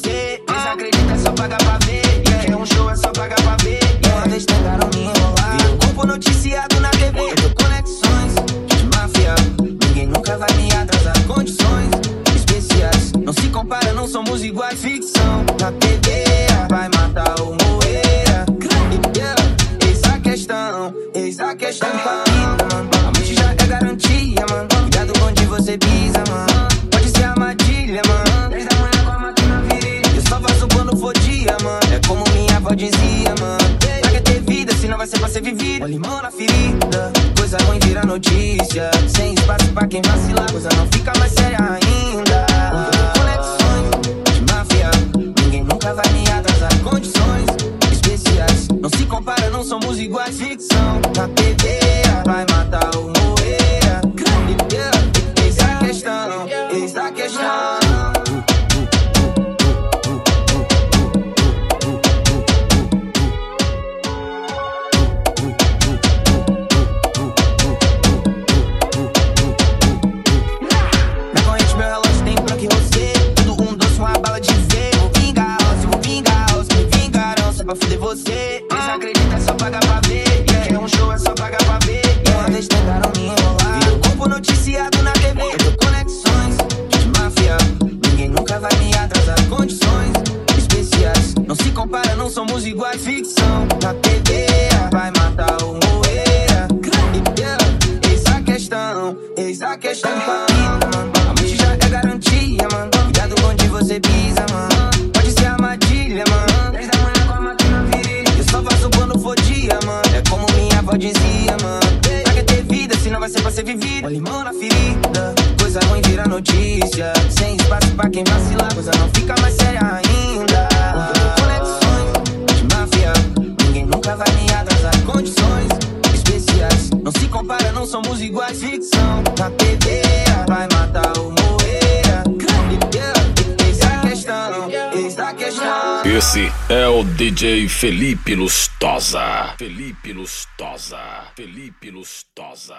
você. Desacredita, é só pagar pra ver. Quer um show, é só pagar pra ver. Yeah. Eles tentaram me enrolar. Virou corpo noticiado na TV. Eu conexões de máfia. Ninguém nunca vai me atrasar. Condições especiais. Não se compara, não somos iguais. Ficção na TV vai matar o Moeira. Yeah. Eis a questão, eis a questão. A mente já é garantia, mano. Cuidado onde você pisa. for dia, mano. É como minha avó dizia, mano. Pra que ter vida, se não vai ser pra ser vivida. Limão na ferida, coisa ruim vira notícia. Sem espaço pra quem vacilar, coisa não fica mais séria ainda. Conexões de máfia, ninguém nunca vai me atrasar. Condições especiais, não se compara, não somos iguais. Ficção na TV. Você. Desacredita, é só pagar pra ver yeah. É um show, é só pagar pra ver yeah. Uma vez tentaram me enrolar. Virou corpo noticiado na TV Eu tenho conexões de máfia. Ninguém nunca vai me atrasar. Condições especiais. Não se compara, não somos iguais. Ficção na TV Vai matar o Moeira yeah. Eis a questão, eis a questão ser pra ser vivida limão na ferida. Coisa ruim vira notícia. Sem espaço pra quem vacilar Coisa não fica mais séria ainda. Conexões de máfia Ninguém nunca vai me atrasar. Condições especiais Não se compara, não somos iguais. Ficção na TV Vai matar o a questão Esse é o DJ Felipe Lustosa. Felipe Lustosa. Felipe Lustosa.